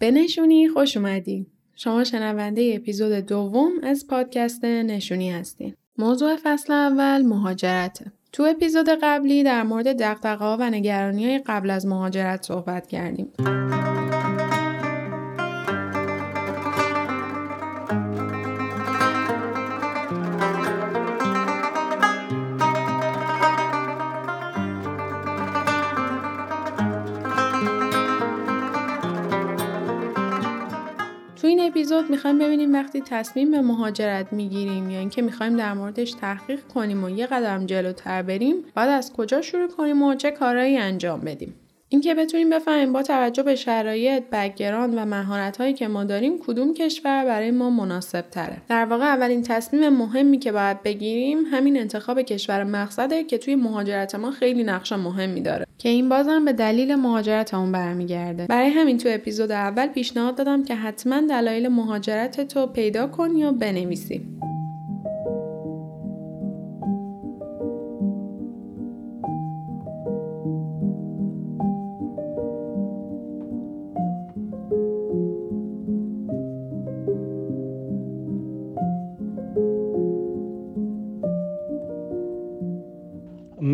به نشونی خوش اومدین. شما شنونده اپیزود دوم از پادکست نشونی هستین. موضوع فصل اول مهاجرته. تو اپیزود قبلی در مورد دقدقه و نگرانی قبل از مهاجرت صحبت کردیم. اپیزود می‌خوایم ببینیم وقتی تصمیم به مهاجرت می‌گیریم یا اینکه می‌خوایم در موردش تحقیق کنیم و یه قدم جلوتر بریم بعد از کجا شروع کنیم و چه کارهایی انجام بدیم. اینکه بتونیم بفهمیم با توجه به شرایط، بکگراند و مهارت هایی که ما داریم کدوم کشور برای ما مناسب تره. در واقع اولین تصمیم مهمی که باید بگیریم همین انتخاب کشور مقصده که توی مهاجرت ما خیلی نقش مهمی داره. که این بازم به دلیل مهاجرت اون برمیگرده. برای همین تو اپیزود اول پیشنهاد دادم که حتما دلایل مهاجرت تو پیدا کن یا بنویسی.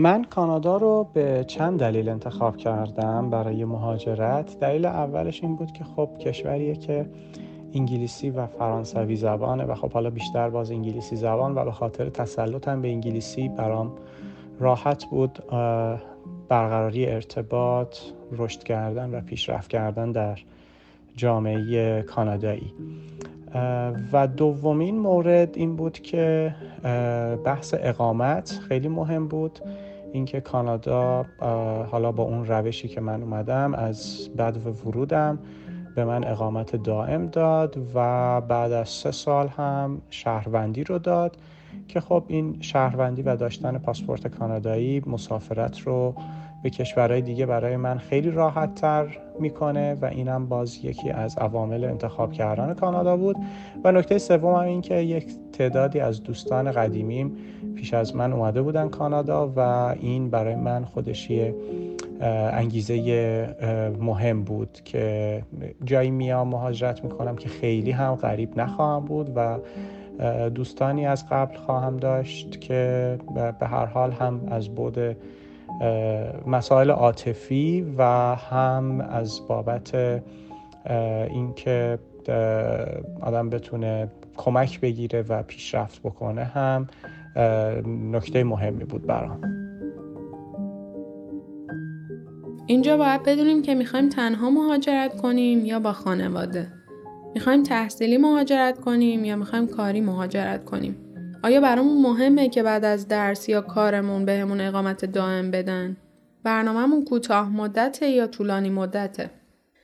من کانادا رو به چند دلیل انتخاب کردم برای مهاجرت. دلیل اولش این بود که خب کشوریه که انگلیسی و فرانسوی زبانه و خب حالا بیشتر باز انگلیسی زبان و به خاطر تسلطم به انگلیسی برام راحت بود برقراری ارتباط رشد کردن و پیشرفت کردن در جامعه کانادایی. و دومین مورد این بود که بحث اقامت خیلی مهم بود. اینکه کانادا حالا با اون روشی که من اومدم از و ورودم. به من اقامت دائم داد و بعد از سه سال هم شهروندی رو داد که خب این شهروندی و داشتن پاسپورت کانادایی مسافرت رو به کشورهای دیگه برای من خیلی راحت تر می‌کنه و اینم باز یکی از عوامل انتخاب کردن کانادا بود. و نکته سوم هم این که یک تعدادی از دوستان قدیمیم پیش از من اومده بودن کانادا و این برای من خودش انگیزه مهم بود که جایی میام مهاجرت می‌کنم که خیلی هم غریب نخواهم بود و دوستانی از قبل خواهم داشت که به هر حال هم از بود مسائل عاطفی و هم از بابت اینکه آدم بتونه کمک بگیره و پیشرفت بکنه هم نکته مهمی بود برام. اینجا باید بدونیم که می‌خوایم تنها مهاجرت کنیم یا با خانواده. می‌خوایم تحصیلی مهاجرت کنیم یا می‌خوایم کاری مهاجرت کنیم. آیا برامون مهمه که بعد از درس یا کارمون بهمون اقامت دائم بدن؟ برنامهمون کوتاه مدته یا طولانی مدته؟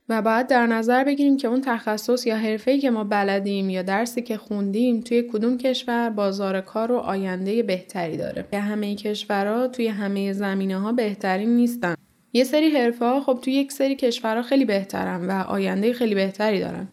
و باید در نظر بگیریم که اون تخصص یا حرفه‌ای که ما بلدیم یا درسی که خوندیم توی کدوم کشور بازار کار و آینده بهتری داره. که همه کشورها توی همه زمینه ها بهترین نیستن. یه سری حرفه ها خب توی یک سری کشورها خیلی بهترن و آینده خیلی بهتری دارن.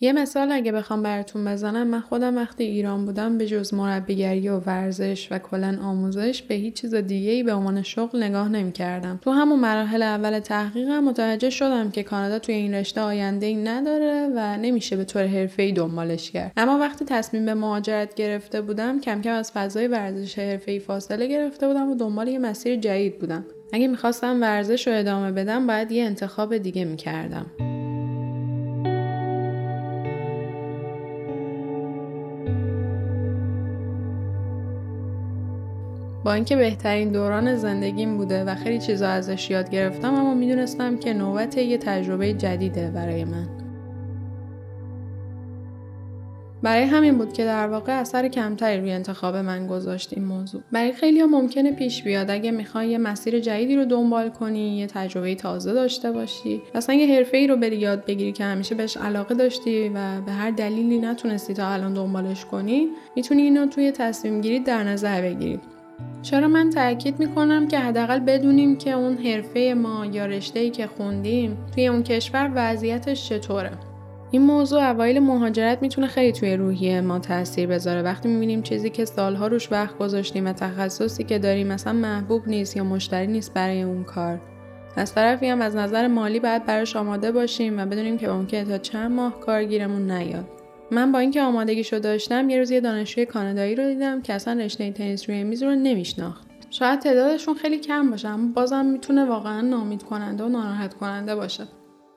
یه مثال اگه بخوام براتون بزنم من خودم وقتی ایران بودم به جز مربیگری و ورزش و کلا آموزش به هیچ چیز دیگه ای به عنوان شغل نگاه نمی کردم. تو همون مراحل اول تحقیقم متوجه شدم که کانادا توی این رشته آینده ای نداره و نمیشه به طور حرفه ای دنبالش کرد. اما وقتی تصمیم به مهاجرت گرفته بودم کم کم از فضای ورزش حرفه ای فاصله گرفته بودم و دنبال یه مسیر جدید بودم. اگه می‌خواستم ورزش رو ادامه بدم باید یه انتخاب دیگه می‌کردم. با اینکه بهترین دوران زندگیم بوده و خیلی چیزا ازش یاد گرفتم اما می‌دونستم که نوبت یه تجربه جدیده برای من. برای همین بود که در واقع اثر کمتری روی انتخاب من گذاشت این موضوع. برای خیلی ها ممکنه پیش بیاد اگه می‌خوای یه مسیر جدیدی رو دنبال کنی یه تجربه تازه داشته باشی. اصلا یه حرفه ای رو بری یاد بگیری که همیشه بهش علاقه داشتی و به هر دلیلی نتونستی تا الان دنبالش کنی می‌تونی اینو توی تصمیم گیری در نظر بگیری. چرا من تاکید می‌کنم که حداقل بدونیم که اون حرفه ما یا رشته که خوندیم توی اون کشور وضعیتش چطوره. این موضوع اوایل مهاجرت می‌تونه خیلی توی روحیه ما تاثیر بذاره. وقتی می‌بینیم چیزی که سالها روش وقت گذاشتیم و تخصصی که داریم مثلا محبوب نیست یا مشتری نیست برای اون کار از طرفی هم از نظر مالی باید براش آماده باشیم و بدونیم که ممکنه تا چند ماه کارگیرمون نیاد. من با اینکه آمادگیشو داشتم یه روز یه دانشجوی کانادایی رو دیدم که اصلا رشته تنیس روی میز رو نمیشناخت. شاید تعدادشون خیلی کم باشه اما بازم می‌تونه واقعا نامید کننده و ناراحت کننده باشه.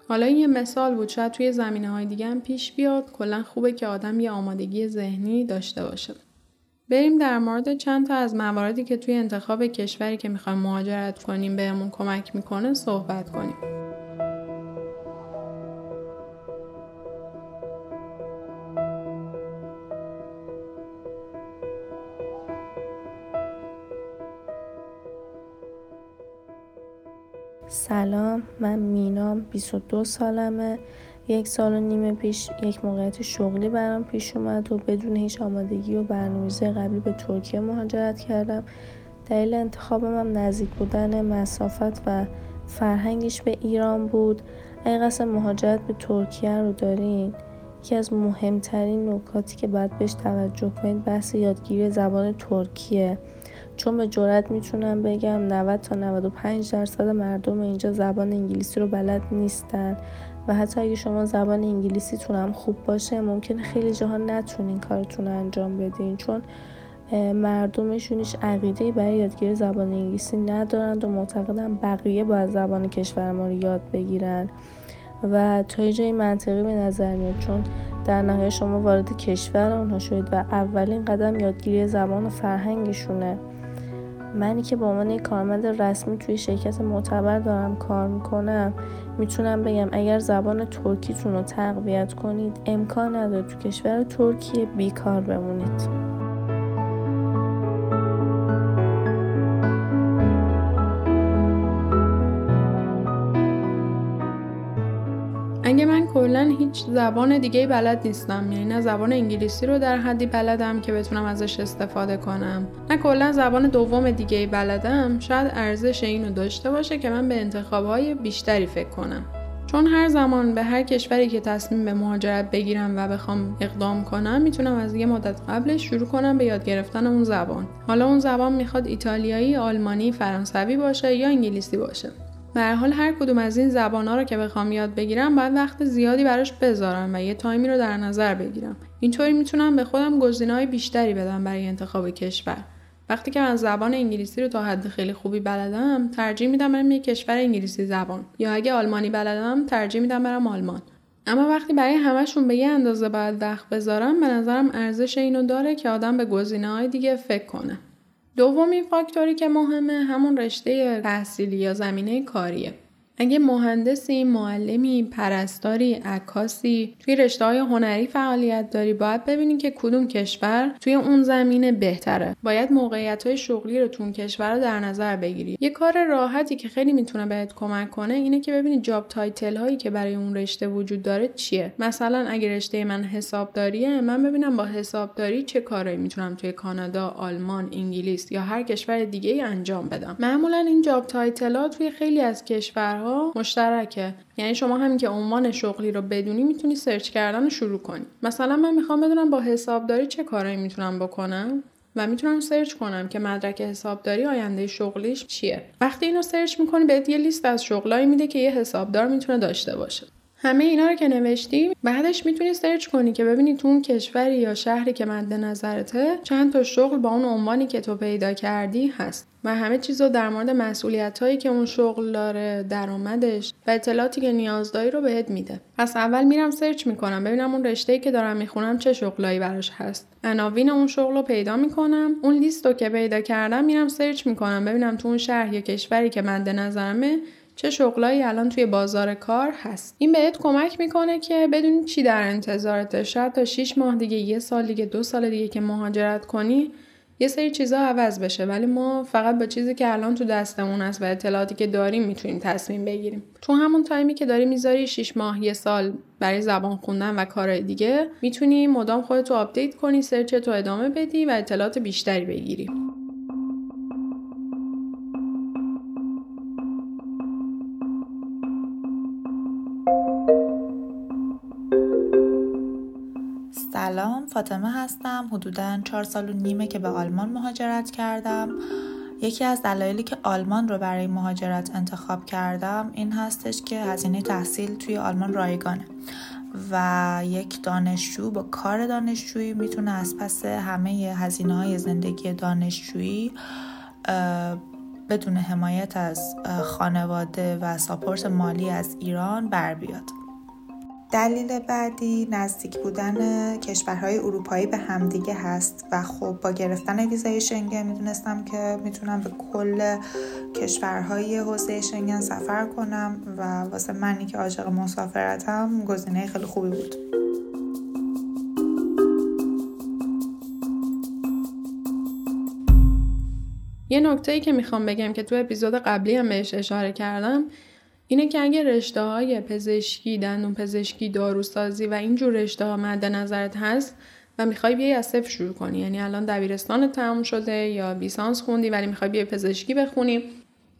حالا این یه مثال بود شاید توی زمینه های دیگه هم پیش بیاد. کلا خوبه که آدم یه آمادگی ذهنی داشته باشه. بریم در مورد چند تا از مواردی که توی انتخاب کشوری که می‌خوایم مهاجرت کنیم بهمون کمک می‌کنه صحبت کنیم. سلام من مینام 22 سالمه. یک سال و نیم پیش یک موقعیت شغلی برام پیش اومد و بدون هیچ آمادگی و برنامه‌ریزی قبلی به ترکیه مهاجرت کردم. دلیل انتخابم هم نزدیک بودن مسافت و فرهنگش به ایران بود. اگه قصد مهاجرت به ترکیه رو دارین؟ یکی از مهمترین نکاتی که باید بهش توجه کنید بحث یادگیری زبان ترکیه. چون به جرات می‌تونم بگم 90 تا 95 درصد مردم اینجا زبان انگلیسی رو بلد نیستن و حتی اگه شما زبان انگلیسیتون هم خوب باشه ممکنه خیلی جاها نتونین کارتون انجام بدین. چون مردمشون هیچ عقیده برای یادگیری زبان انگلیسی ندارند و معتقدن بقیه باید زبان کشور ما رو یاد بگیرن. و تا یه منطقی به نظر میاد چون در نهایت شما وارد کشور اونها شدید و اولین قدم یادگیری زبان و فرهنگشونه. منی که به عنوان یک کارمند رسمی توی شرکت معتبر دارم کار می‌کنم می‌تونم بگم اگر زبان ترکیتون رو تقویت کنید امکان نداره تو کشور ترکیه بیکار بمونید. کلا هیچ زبان دیگه بلد نیستم. یعنی نه زبان انگلیسی رو در حدی بلدم که بتونم ازش استفاده کنم. نه کلا زبان دوم دیگه بلدم. شاید ارزش اینو داشته باشه که من به انتخابهای بیشتری فکر کنم. چون هر زمان به هر کشوری که تصمیم به مهاجرت بگیرم و بخوام اقدام کنم می‌تونم از یه مدت قبلش شروع کنم به یاد گرفتن اون زبان. حالا اون زبان می‌خواد ایتالیایی آلمانی فرانسوی باشه یا انگلیسی باشه. به حال هر کدوم از این ها رو که بخوام یاد بگیرم باید وقت زیادی براش بذارم و یه تایمی رو در نظر بگیرم. اینطوری می‌تونم به خودم های بیشتری بدم برای انتخاب کشور. وقتی که من زبان انگلیسی رو تا حد خیلی خوبی بلدم ترجیح میدم برم یه کشور انگلیسی زبان. یا اگه آلمانی بلدم ترجیح میدم برم آلمان. اما وقتی برای همشون به یه اندازه باید وقت بذارم به نظرم ارزش اینو داره که آدم به گزینه های دیگه فکر کنه. دومین فاکتوری که مهمه همون رشته تحصیلی یا زمینه کاریه. اگه مهندسی، معلمی، پرستاری، عکاسی توی رشته های هنری فعالیت داری باید ببینی که کدوم کشور توی اون زمینه بهتره. باید موقعیت های شغلی رو تو اون کشور رو در نظر بگیری. یه کار راحتی که خیلی می‌تونه بهت کمک کنه اینه که ببینی job title هایی که برای اون رشته وجود داره چیه. مثلا اگه رشته من حسابداریه من ببینم با حسابداری چه کارایی می‌تونم توی کانادا، آلمان، انگلیس یا هر کشور دیگه ای انجام بدم. معمولا این job title ها توی خیلی از کشورها مشترکه. یعنی شما همین که عنوان شغلی رو بدونی می‌تونی سرچ کردن رو شروع کنی. مثلا من می‌خوام بدونم با حسابداری چه کارایی می‌تونم بکنم و می‌تونم سرچ کنم که مدرک حسابداری آینده شغلیش چیه. وقتی اینو سرچ می‌کنی بهت یه لیست از شغلایی میده که یه حسابدار می‌تونه داشته باشه. همه اینا رو که نوشتی بعدش می‌تونی سرچ کنی که ببینی تو اون کشوری یا شهری که مد نظرته چند تا شغل با اون عنوانی که تو پیدا کردی هست و همه چیز رو در مورد مسئولیت هایی که اون شغل داره درآمدش و اطلاعاتی که نیاز داری رو بهت میده. پس اول میرم سرچ می‌کنم ببینم اون رشته که دارم می‌خونم چه شغلایی براش هست. عناوین اون شغل رو پیدا می‌کنم اون لیست رو که پیدا کردم میرم سرچ می‌کنم ببینم تو اون شهر یا کشوری که مد نظرمه چه شغلایی الان توی بازار کار هست. این بهت کمک می‌کنه که بدونی چی در انتظارته. شاید تا 6 ماه دیگه یه سال دیگه دو سال دیگه که مهاجرت کنی یه سری چیزا عوض بشه. ولی ما فقط با چیزی که الان تو دستمون هست و اطلاعاتی که داریم می‌تونیم تصمیم بگیریم. تو همون تایمی که داری می‌ذاری 6 ماه یه سال برای زبان خوندن و کارهای دیگه می‌تونی مدام خودتو آپدیت کنی سرچ تو ادامه بدی و اطلاعات بیشتری بگیری. فاطمه هستم. حدودا چهار سال و نیمه که به آلمان مهاجرت کردم. یکی از دلایلی که آلمان رو برای مهاجرت انتخاب کردم این هستش که هزینه تحصیل توی آلمان رایگانه و یک دانشجو با کار دانشجویی می‌تونه از پس همه هزینه های زندگی دانشجویی بدون حمایت از خانواده و ساپورت مالی از ایران بر بیاد. دلیل بعدی نزدیک بودن کشورهای اروپایی به همدیگه هست و خب با گرفتن ویزای شنگن می‌دونستم که می‌تونم به کل کشورهای حوزه شنگن سفر کنم و واسه منی که عاشق مسافرتم گزینه خیلی خوبی بود. یه نکته ای که می‌خوام بگم که تو اپیزود قبلی هم بهش اشاره کردم اینه که اگه رشته های پزشکی، دندون پزشکی، داروسازی و اینجور رشته ها مد نظرت هست و می‌خوای بیای از صفر شروع کنی. یعنی الان دبیرستان تموم شده یا لیسانس خوندی ولی می‌خوای بیای پزشکی بخونی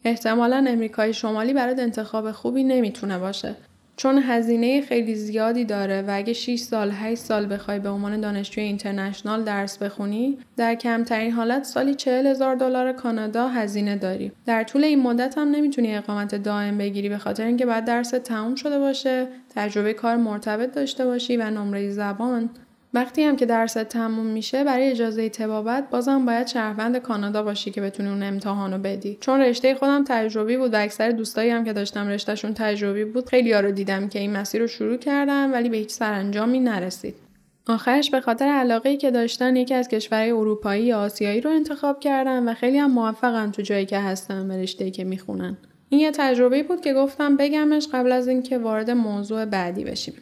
احتمالا امریکای شمالی برات انتخاب خوبی نمی‌تونه باشه. چون هزینه خیلی زیادی داره و اگه 6 سال 8 سال بخوای به عنوان دانشجوی اینترنشنال درس بخونی در کمترین حالت سالی 40 هزار دلار کانادا هزینه داری. در طول این مدت هم نمی‌تونی اقامت دائم بگیری به خاطر اینکه بعد درس تموم شده باشه تجربه کار مرتبط داشته باشی و نمره زبان وقتی هم که درست تموم میشه برای اجازه تبابت بازم باید شهروند کانادا باشی که بتونی اون امتحانو بدی. چون رشته خودم تجربی بود و اکثر دوستایی هم که داشتم رشتهشون تجربی بود خیلی رو دیدم که این مسیر رو شروع کردن ولی به هیچ سرانجامی نرسید. آخرش به خاطر علاقه که داشتن یکی از کشورهای اروپایی یا آسیایی رو انتخاب کردن و خیلی هم موفقن تو جایی که هستن به رشته که می‌خونن. این یه تجربه بود که گفتم بگمش قبل از اینکه وارد موضوع بعدی بشیم.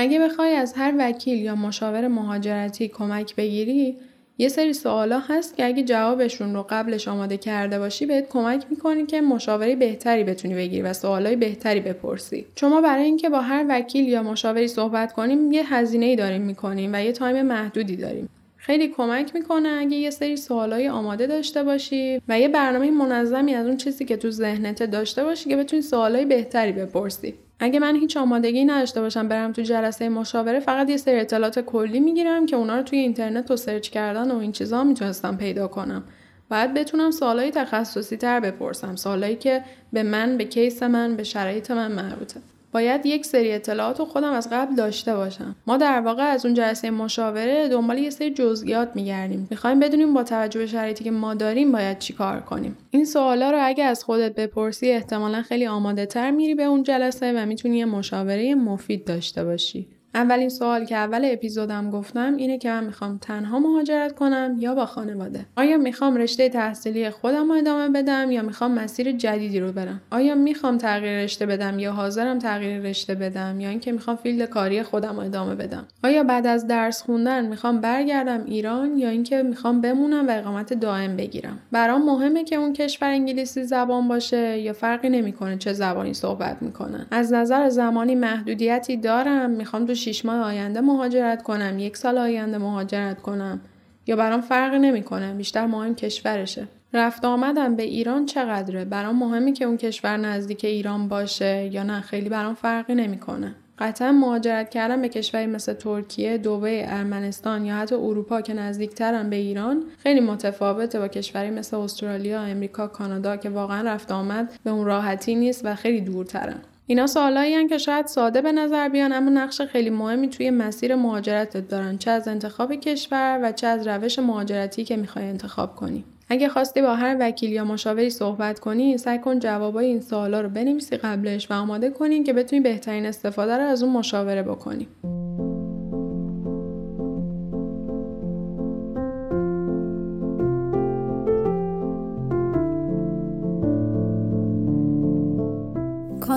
اگه بخوای از هر وکیل یا مشاور مهاجرتی کمک بگیری یه سری سوالا هست که اگه جوابشون رو قبلش آماده کرده باشی بهت کمک می‌کنی که مشاوره بهتری بتونی بگیری و سوالای بهتری بپرسی. چون ما برای اینکه با هر وکیل یا مشاوری صحبت کنیم یه هزینه ای داریم می‌کنیم و یه تایم محدودی داریم. خیلی کمک می‌کنه اگه یه سری سوالای آماده داشته باشی و یه برنامه منظمی از اون چیزی که تو ذهنت داشته باشی که بتونی سوالای بهتری بپرسی. اگه من هیچ آمادگی نداشته باشم برم تو جلسه مشاوره فقط یه سری اطلاعات کلی می‌گیرم که اونا رو توی اینترنت و سرچ کردن و این چیزا می‌تونستم پیدا کنم. باید بتونم سوالای تخصصی تر بپرسم سوالایی که به من به کیس من به شرایط من مربوطه. باید یک سری اطلاعات رو خودم از قبل داشته باشم. ما در واقع از اون جلسه مشاوره دنبال یه سری جزئیات میگردیم. می‌خوایم بدونیم با توجه به شرایطی که ما داریم باید چیکار کنیم. این سوالا رو اگه از خودت بپرسی احتمالا خیلی آماده تر میری به اون جلسه و می‌تونی یه مشاوره مفید داشته باشی. اولین سوال که اول اپیزودم گفتم اینه که من می‌خوام تنها مهاجرت کنم یا با خانواده؟ آیا می‌خوام رشته تحصیلی خودم رو ادامه بدم یا می‌خوام مسیر جدیدی رو برم؟ آیا می‌خوام تغییر رشته بدم یا حاضرم تغییر رشته بدم یا اینکه می‌خوام فیلد کاری خودم رو ادامه بدم؟ آیا بعد از درس خوندن می‌خوام برگردم ایران یا اینکه می‌خوام بمونم و اقامت دائم بگیرم؟ برام مهمه که اون کشور انگلیسی زبان باشه یا فرقی نمی‌کنه چه زبانی صحبت می‌کنن. از نظر زمانی محدودیتی دارم می‌خوام شیش ماه آینده مهاجرت کنم یک سال آینده مهاجرت کنم. یا برام فرق نمی‌کنه بیشتر مهم کشورشه. رفت آمدم به ایران چقدره؟ برام مهمه که اون کشور نزدیک ایران باشه یا نه؟ خیلی برام فرقی نمی‌کنه. قطعا مهاجرت کردن به کشوری مثل ترکیه، دبی، ارمنستان یا حتی اروپا که نزدیکترن به ایران خیلی متفاوته با کشوری مثل استرالیا، امریکا، کانادا که واقعا رفت آمد به اون راحتی نیست و خیلی دورترن. اینا سوالایی که شاید ساده به نظر بیان اما نقش خیلی مهمی توی مسیر مهاجرتت دارن. چه از انتخاب کشور و چه از روش مهاجرتی که می‌خوای انتخاب کنی. اگه خواستی با هر وکیل یا مشاوری صحبت کنی سعی کن جوابای این سوالا رو بنویسی قبلش و آماده کنی که بتونی بهترین استفاده رو از اون مشاوره بکنی.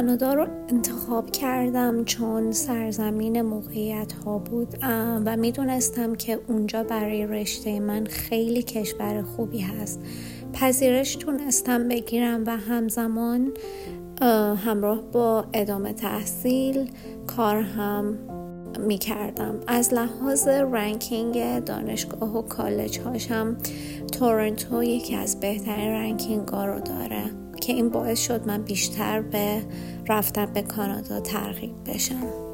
کانادا رو انتخاب کردم چون سرزمین موقعیت ها بود و می‌دونستم که اونجا برای رشته من خیلی کشور خوبی هست. پذیرش تونستم بگیرم و همزمان همراه با ادامه تحصیل کار هم می کردم از لحاظ ranking دانشگاه و کالج هاشم تورنتو یکی از بهترین ranking ها رو داره که این باعث شد من بیشتر به رفتن به کانادا ترغیب بشم.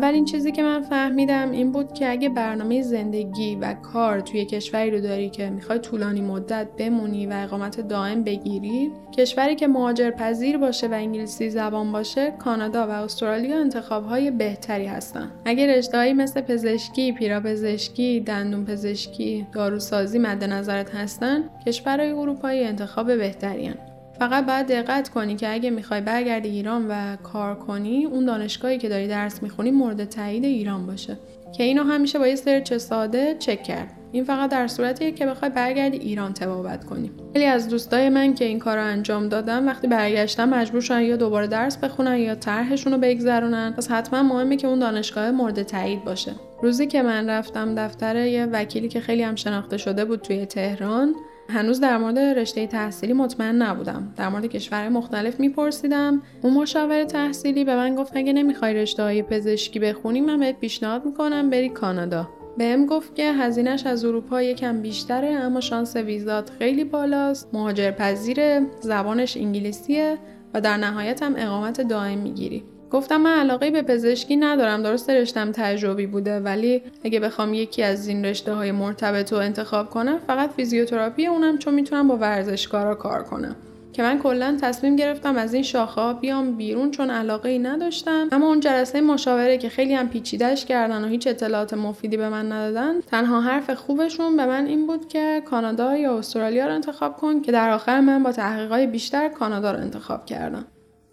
اولین چیزی که من فهمیدم این بود که اگه برنامه زندگی و کار توی کشوری رو داری که می‌خوای طولانی مدت بمونی و اقامت دائم بگیری کشوری که مهاجر پذیر باشه و انگلیسی زبان باشه کانادا و استرالیا انتخاب های بهتری هستن. اگر رشتههایی مثل پزشکی پیراپزشکی دندون پزشکی داروسازی مد نظرت هستن کشورهای اروپایی انتخاب بهترین فقط باید دقت کنی که اگه می‌خوای برگردی ایران و کار کنی اون دانشگاهی که داری درس می‌خونی مورد تایید ایران باشه. که اینو همیشه با یه سرچ ساده چک کرد. این فقط در صورتیه که بخوای برگردی ایران تبابت کنی. خیلی از دوستای من که این کار رو انجام دادم وقتی برگشتن مجبور شدن یا دوباره درس بخونن یا طرحشون رو بگذرونن پس حتما مهمه که اون دانشگاه مورد تایید باشه. روزی که من رفتم دفتر یه وکیلی که خیلی هم شناخته شده بود توی تهران هنوز در مورد رشته تحصیلی مطمئن نبودم. در مورد کشورهای مختلف میپرسیدم. اون مشاور تحصیلی به من گفت اگه نمی‌خوای رشته های پزشکی بخونی من بهت پیشنهاد می‌کنم بری کانادا. بهم گفت که هزینهش از اروپا یکم بیشتره اما شانس ویزات خیلی بالاست. مهاجر پذیره زبانش انگلیسیه و در نهایت هم اقامت دائم می‌گیری. گفتم من علاقه به پزشکی ندارم درست رشتم تجربی بوده ولی اگه بخوام یکی از این رشته های مرتبط رو انتخاب کنم فقط فیزیوتراپی اونم چون می‌تونم با ورزشکارا کار کنم. که من کلا تصمیم گرفتم از این شاخه بیام بیرون چون علاقه ای نداشتم. اما اون جلسه مشاوره که خیلی هم پیچیدهش کردن و هیچ اطلاعات مفیدی به من ندادن تنها حرف خوبشون به من این بود که کانادا یا استرالیا رو انتخاب کن که در آخر من با تحقیقات بیشتر کانادا رو انتخاب کردم.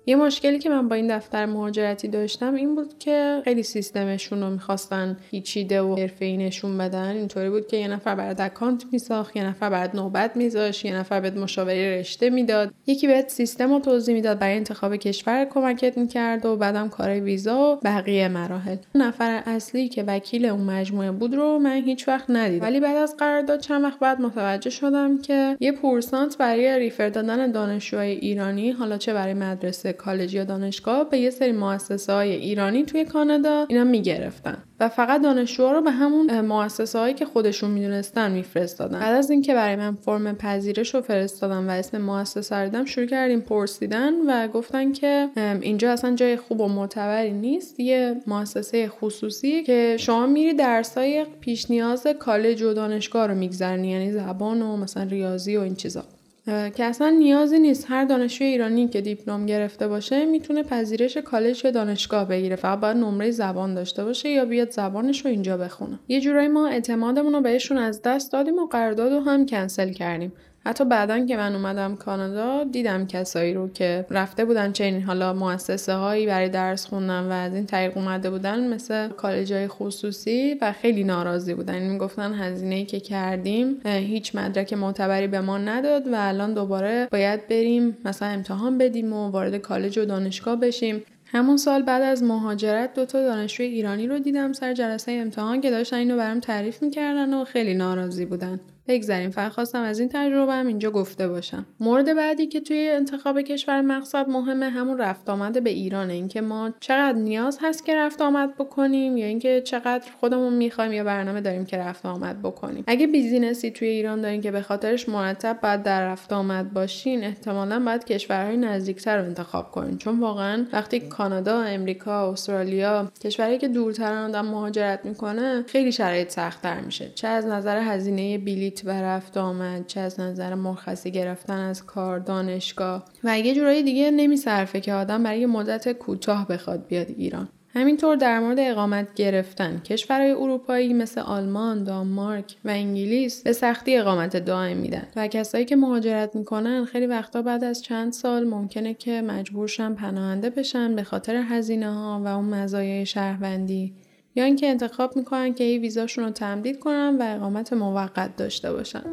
یه مشکلی که من با این دفتر مهاجرتی داشتم این بود که خیلی سیستمشون رو می‌خواستن پیچیده و حرفه‌ای نشون بدن. اینطوری بود که یه نفر برات اکانت میساخت یه نفر برات نوبت میذاشت یه نفر بهت مشاوره رشته می‌داد. یکی بهت سیستم رو توضیح می‌داد برای انتخاب کشور کمکت می‌کرد و بعدم کار ویزا و بقیه مراحل. نفر اصلی که وکیل اون مجموعه بود رو من هیچ وقت ندیدم. ولی بعد از قرارداد چند وقت بعد متوجه شدم که یه پورسانت برای ریفر دادن دانشجوهای ایرانی حالا چه برای مدرسه کالج یا دانشگاه به یه سری مؤسسه های ایرانی توی کانادا اینا می‌گرفتن. و فقط دانشجوها رو به همون مؤسسه هایی که خودشون می‌دونستن میفرستادن. بعد از اینکه برای من فرم پذیرش رو فرستادم و اسم مؤسسه رو شروع کردیم پرسیدن و گفتن که اینجا اصلا جای خوب و معتبری نیست. یه مؤسسه خصوصی که شما میری درسای پیش نیاز کالج و دانشگاه رو میگذرنی یعنی زبان و مثلا ریاضی و این چیزا. که اصلا نیازی نیست هر دانشجوی ایرانی که دیپلم گرفته باشه می‌تونه پذیرش کالج یا دانشگاه بگیره. فقط باید نمره زبان داشته باشه یا بیاد زبانش رو اینجا بخونه. یه جورایی ما اعتمادمون رو بهشون از دست دادیم و قرارداد رو هم کنسل کردیم. حتی بعدا که من اومدم کانادا دیدم کسایی رو که رفته بودن چنین حالا مؤسسه هایی برای درس خوندن و از این طریق اومده بودن مثل کالج های خصوصی و خیلی ناراضی بودن. این می‌گفتن هزینه ای که کردیم هیچ مدرک معتبری به ما نداد و الان دوباره باید بریم مثلا امتحان بدیم و وارد کالج و دانشگاه بشیم. همون سال بعد از مهاجرت دو تا دانشجوی ایرانی رو دیدم سر جلسه امتحان که داشتن اینو برام تعریف می‌کردن و خیلی ناراضی بودن. بگذریم فقط خواستم از این تجربه هم اینجا گفته باشم. مورد بعدی که توی انتخاب کشور مقصد مهمه همون رفت آمد به ایرانه. اینکه ما چقدر نیاز هست که رفت آمد بکنیم یا اینکه چقدر خودمون می‌خوایم یا برنامه داریم که رفت آمد بکنیم. اگه بیزینسی توی ایران دارین که به خاطرش مرتب باید در رفت آمد باشین احتمالا باید کشورهای نزدیکتر رو انتخاب کنین. چون واقعا وقتی کانادا امریکا استرالیا کشورهایی که دورترن آدم مهاجرت می‌کنه خیلی شرایط سختتر میشه. چه از نظر هزینه بلیط و رفت آمد چه از نظر مرخصی گرفتن از کار دانشگاه. و یه جورایی دیگه نمیصرفه که آدم برای مدت کوتاه بخواد بیاد ایران. همینطور در مورد اقامت گرفتن. کشورهای اروپایی مثل آلمان، دانمارک و انگلیس به سختی اقامت دائم میدن. و کسایی که مهاجرت می‌کنن خیلی وقتا بعد از چند سال ممکنه که مجبورشن پناهنده بشن به خاطر هزینه ها و اون مزایای شهروندی. یا اینکه انتخاب می‌کنن که این ویزاشون رو تمدید کنن و اقامت موقت داشته باشن.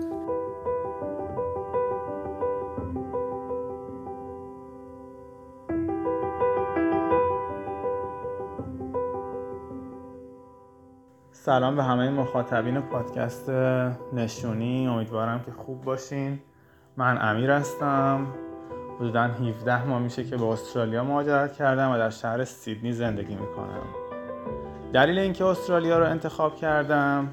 سلام به همه مخاطبین پادکست نشونی. امیدوارم که خوب باشین. من امیر هستم. حدودا 17 ماه میشه که به استرالیا مهاجرت کردم و در شهر سیدنی زندگی می‌کنم. دلیل اینکه استرالیا رو انتخاب کردم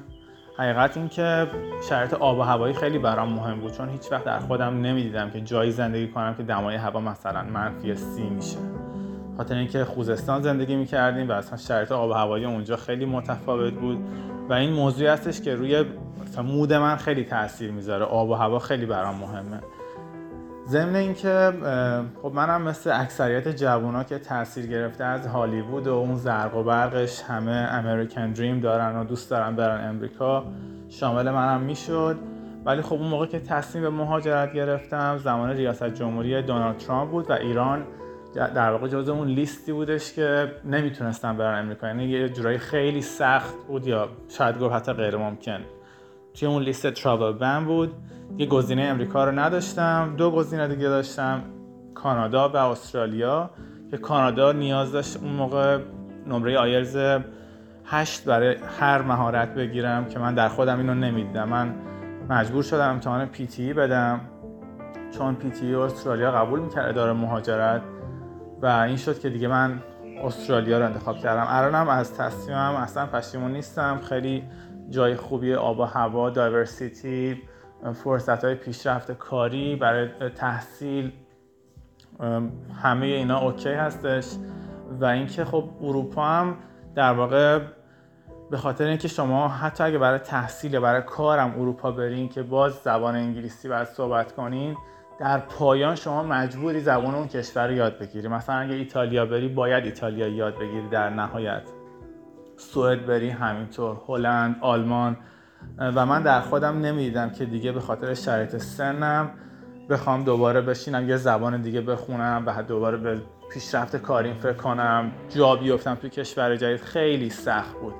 حقیقت اینکه شرایط آب و هوایی خیلی برام مهم بود چون هیچ وقت در خودم نمی‌دیدم که جایی زندگی کنم که دمای هوا مثلا منفی سی میشه. خاطر اینکه خوزستان زندگی می‌کردیم و اصلا شرایط آب و هوایی اونجا خیلی متفاوت بود و این موضوعی هستش که روی مود من خیلی تاثیر می‌ذاره. آب و هوا خیلی برام مهمه. ضمن اینکه خب منم مثل اکثریت جوونا که تاثیر گرفته از هالیوود و اون زرق و برقش همه امریکن دریم دارن و دوست دارن برن امریکا شامل منم می‌شد. ولی خب اون موقع که تصمیم به مهاجرت گرفتم زمان ریاست جمهوری دونالد ترامپ بود و ایران در واقع جز اون لیستی بودش که نمی‌تونستم برن امریکا. یعنی یه جورایی خیلی سخت بود یا شاید گفت حتی غیر ممکن. توی اون لیست ترابل بن بود. یه گزینه امریکا رو نداشتم. دو گزینه دیگه داشتم. کانادا و استرالیا. که کانادا نیاز داشت اون موقع نمره آیلتس هشت برای هر مهارت بگیرم که من در خودم اینو نمی‌دیدم. من مجبور شدم امتحان PTE بدم. چون PTE استرالیا قبول می‌کرد اداره مهاجرت و این شد که دیگه من استرالیا رو انتخاب کردم. الانم از تصمیمم اصلا پشیمون نیستم. خیلی جای خوبی آب و هوا diversity فرصت های پیشرفت کاری برای تحصیل همه اینا اوکی هستش. و اینکه خب اروپا هم در واقع به خاطر اینکه شما حتی اگه برای تحصیل برای کارم اروپا برین که باز زبان انگلیسی باید صحبت کنین در پایان شما مجبوری زبان اون کشور رو یاد بگیری. مثلا اگه ایتالیا بری باید ایتالیا یاد بگیری در نهایت. سوئد بری همینطور هلند آلمان و من در خودم نمی‌دیدم که دیگه به خاطر شرایط سنم بخوام دوباره بشینم یه زبان دیگه بخونم و دوباره به پیشرفت کاریم فکر کنم. جا بیفتم توی کشور جدید خیلی سخت بود.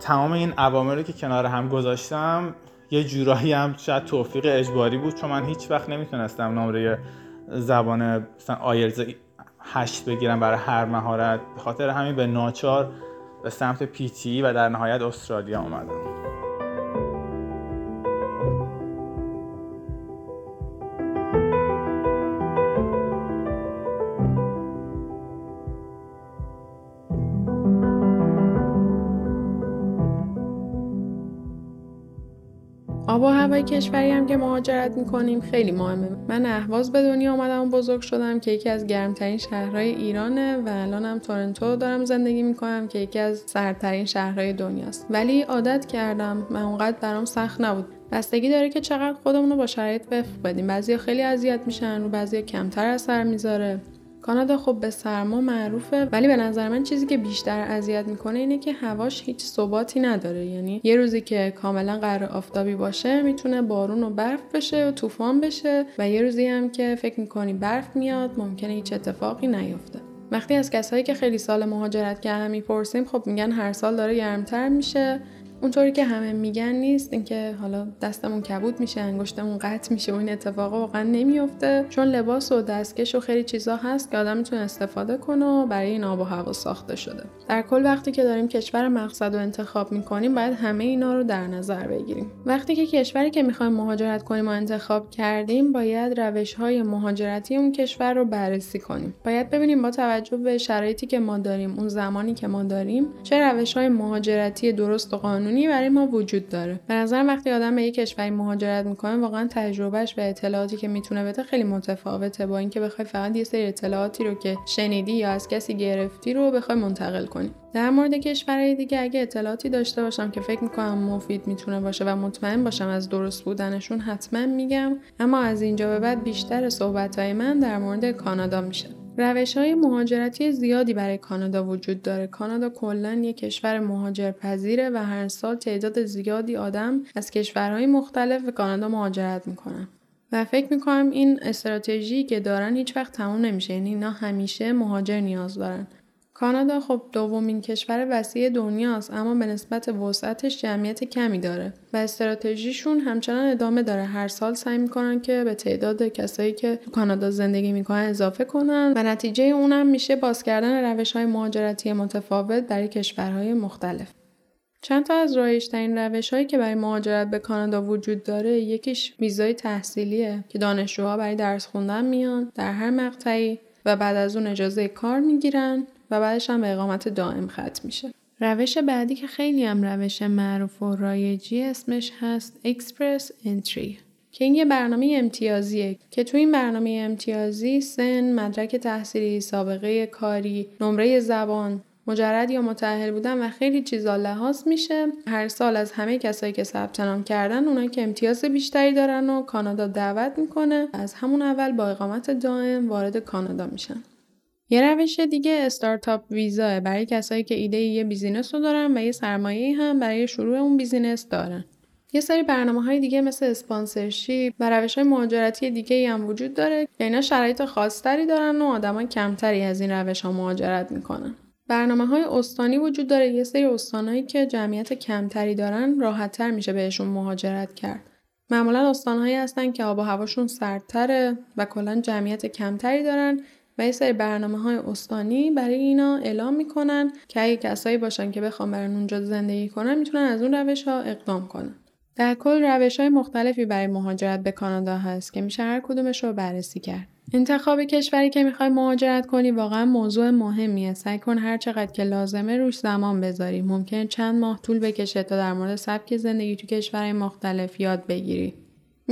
تمام این عواملی که کنار هم گذاشتم یه جورایی هم شاید توفیق اجباری بود چون من هیچ وقت نمی‌تونستم نمره زبان مثلا آیلز هشت بگیرم برای هر مهارت. به خاطر همین به ناچار به سمت پیتی و در نهایت استرالیا اومدم. هوای کشوری هم که مهاجرت می‌کنیم خیلی مهمه. من اهواز به دنیا آمدم و بزرگ شدم که یکی از گرمترین شهرهای ایرانه و الانم تورنتو دارم زندگی می‌کنم که یکی از سردترین شهرهای دنیاست. ولی عادت کردم و اونقدر برام سخت نبود. بستگی داره که چقدر خودمون رو با شرایط وفق بدیم. بعضیا خیلی اذیت میشن و بعضیا کمتر اثر می‌ذاره. کانادا خب به سرما معروفه ولی به نظر من چیزی که بیشتر اذیت می‌کنه اینه که هواش هیچ ثباتی نداره. یعنی یه روزی که کاملا قرار آفتابی باشه می‌تونه بارون و برف بشه و طوفان بشه و یه روزی هم که فکر می‌کنی برف میاد ممکنه هیچ اتفاقی نیفته. وقتی از کسایی که خیلی سال مهاجرت کردن می‌پرسیم خب میگن هر سال داره گرمتر میشه. اونطوری که همه میگن نیست. اینکه حالا دستمون کبود میشه انگشتمون قطع میشه و این اتفاقا واقعا نمیفته چون لباس و دستکش و خیلی چیزا هست که آدم می‌تونه استفاده کنه و برای این آب و هوا ساخته شده. در کل وقتی که داریم کشور مقصد رو انتخاب می‌کنیم باید همه اینا رو در نظر بگیریم. وقتی که کشوری که می‌خوایم مهاجرت کنیم و انتخاب کردیم باید روش های مهاجرتی اون کشور رو بررسی کنیم. باید ببینیم با توجه به شرایطی که ما داریم اون زمانی که ما داریم چه روش های مهاجرتی درست و قانونی برای ما وجود داره. به نظر وقتی آدم به یک کشوری مهاجرت می‌کنه واقعا تجربهش و اطلاعاتی که می‌تونه بده خیلی متفاوته با اینکه بخوای فقط یه سری اطلاعاتی رو که شنیدی یا از کسی گرفتی رو بخوای منتقل کنی. در مورد کشورهای دیگه اگه اطلاعاتی داشته باشم که فکر می‌کنم مفید می‌تونه باشه و مطمئن باشم از درست بودنشون حتما میگم. اما از اینجا به بعد بیشتر صحبتهای من در مورد کانادا میشه. روش های مهاجرتی زیادی برای کانادا وجود داره. کانادا کلا یک کشور مهاجرپذیره و هر سال تعداد زیادی آدم از کشورهای مختلف به کانادا مهاجرت می‌کنن. و فکر می‌کنم این استراتژی که دارن هیچ وقت تموم نمیشه یعنی اینا همیشه مهاجر نیاز دارن کانادا خب دومین کشور وسیع دنیاست اما به نسبت وسعتش جمعیت کمی داره و استراتژیشون همچنان ادامه داره. هر سال سعی می‌کنن که به تعداد کسایی که کانادا زندگی می‌کنن اضافه کنن و نتیجه اونم میشه باز کردن روش های مهاجرتی متفاوت برای کشورهای مختلف. چند تا از رایجترین روش هایی که برای مهاجرت به کانادا وجود داره یکیش ویزای تحصیلیه که دانشجوها برای درس خوندن میان در هر مقطعی و بعد از اون اجازه کار می‌گیرن. و بعدش هم به اقامت دائم ختم میشه. روش بعدی که خیلی هم روش معروف و رایجی اسمش هست اکسپرس انتری که این یه برنامه امتیازیه که تو این برنامه امتیازی سن، مدرک تحصیلی، سابقه کاری، نمره زبان، مجرد یا متأهل بودن و خیلی چیزا لحاظ میشه. هر سال از همه کسایی که ثبت نام کردن اونایی که امتیاز بیشتری دارن و کانادا دعوت می‌کنه از همون اول با اقامت دائم وارد کانادا میشن. یه روش دیگه startup visa برای کسایی که ایده یه بیزینس رو دارن و یه سرمایه هم برای شروع اون بیزینس دارن. یه سری برنامه های دیگه مثل sponsorship و روش های مهاجرتی دیگه هم وجود داره که اینا شرایط خاصتری دارن و آدمای کمتری از این روش ها مهاجرت می‌کنن. برنامه های استانی وجود داره. یه سری استانهایی که جمعیت کمتری دارن راحتتر میشه بهشون مهاجرت کرد. معمولا استانهایی هستن که آب و هواشون سردتره و کلا جمعیت کمتری دارن یه سری برنامه های استانی برای اینا اعلام می‌کنن که اگه کسایی باشن که بخوام برن اونجا زندگی کنن می‌تونن از اون روش ها اقدام کنن. در کل روش های مختلفی برای مهاجرت به کانادا هست که میشه هر کدومش رو بررسی کرد. انتخاب کشوری که می‌خوای مهاجرت کنی واقعا موضوع مهمیه. سعی کن هر چقدر که لازمه روش زمان بذاری. ممکن چند ماه طول بکشه تا در مورد سبک زندگی تو کشورهای مختلف یاد بگیری.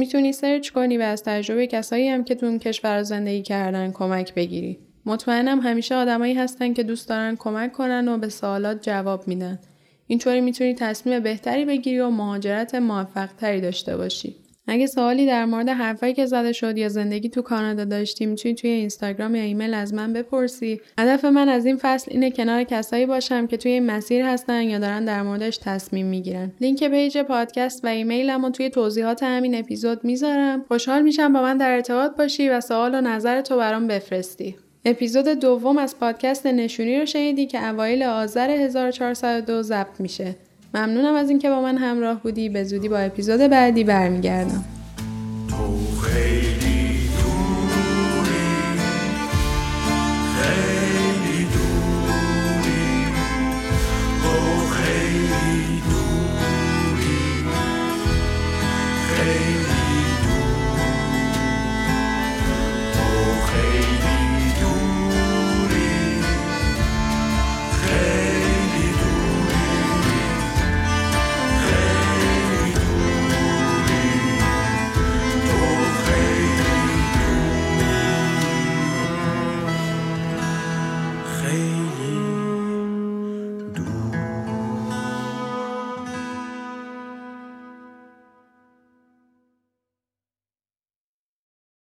می‌تونی search کنی و از تجربه کسایی هم که تو اون کشور زندگی کردن کمک بگیری. مطمئنم همیشه آدمایی هستن که دوست دارن کمک کنن و به سوالات جواب میدن. اینطوری می‌تونی تصمیم بهتری بگیری و مهاجرت موفق تری داشته باشی. اگه سوالی در مورد حرفایی که زده شد یا زندگی تو کانادا داشتی می‌تونی توی اینستاگرام یا ایمیل از من بپرسی. هدف من از این فصل اینه کنار کسایی باشم که توی این مسیر هستن یا دارن در موردش تصمیم می‌گیرن. لینک page پادکست و ایمیلم رو توی توضیحات همین اپیزود می‌ذارم. خوشحال میشم با من در ارتباط باشی و سوال و نظر تو برام بفرستی. اپیزود دوم از پادکست نشونی رو شنیدی که اوایل آذر 1402 ضبط میشه. ممنونم از اینکه با من همراه بودی. به زودی با اپیزود بعدی برمیگردم.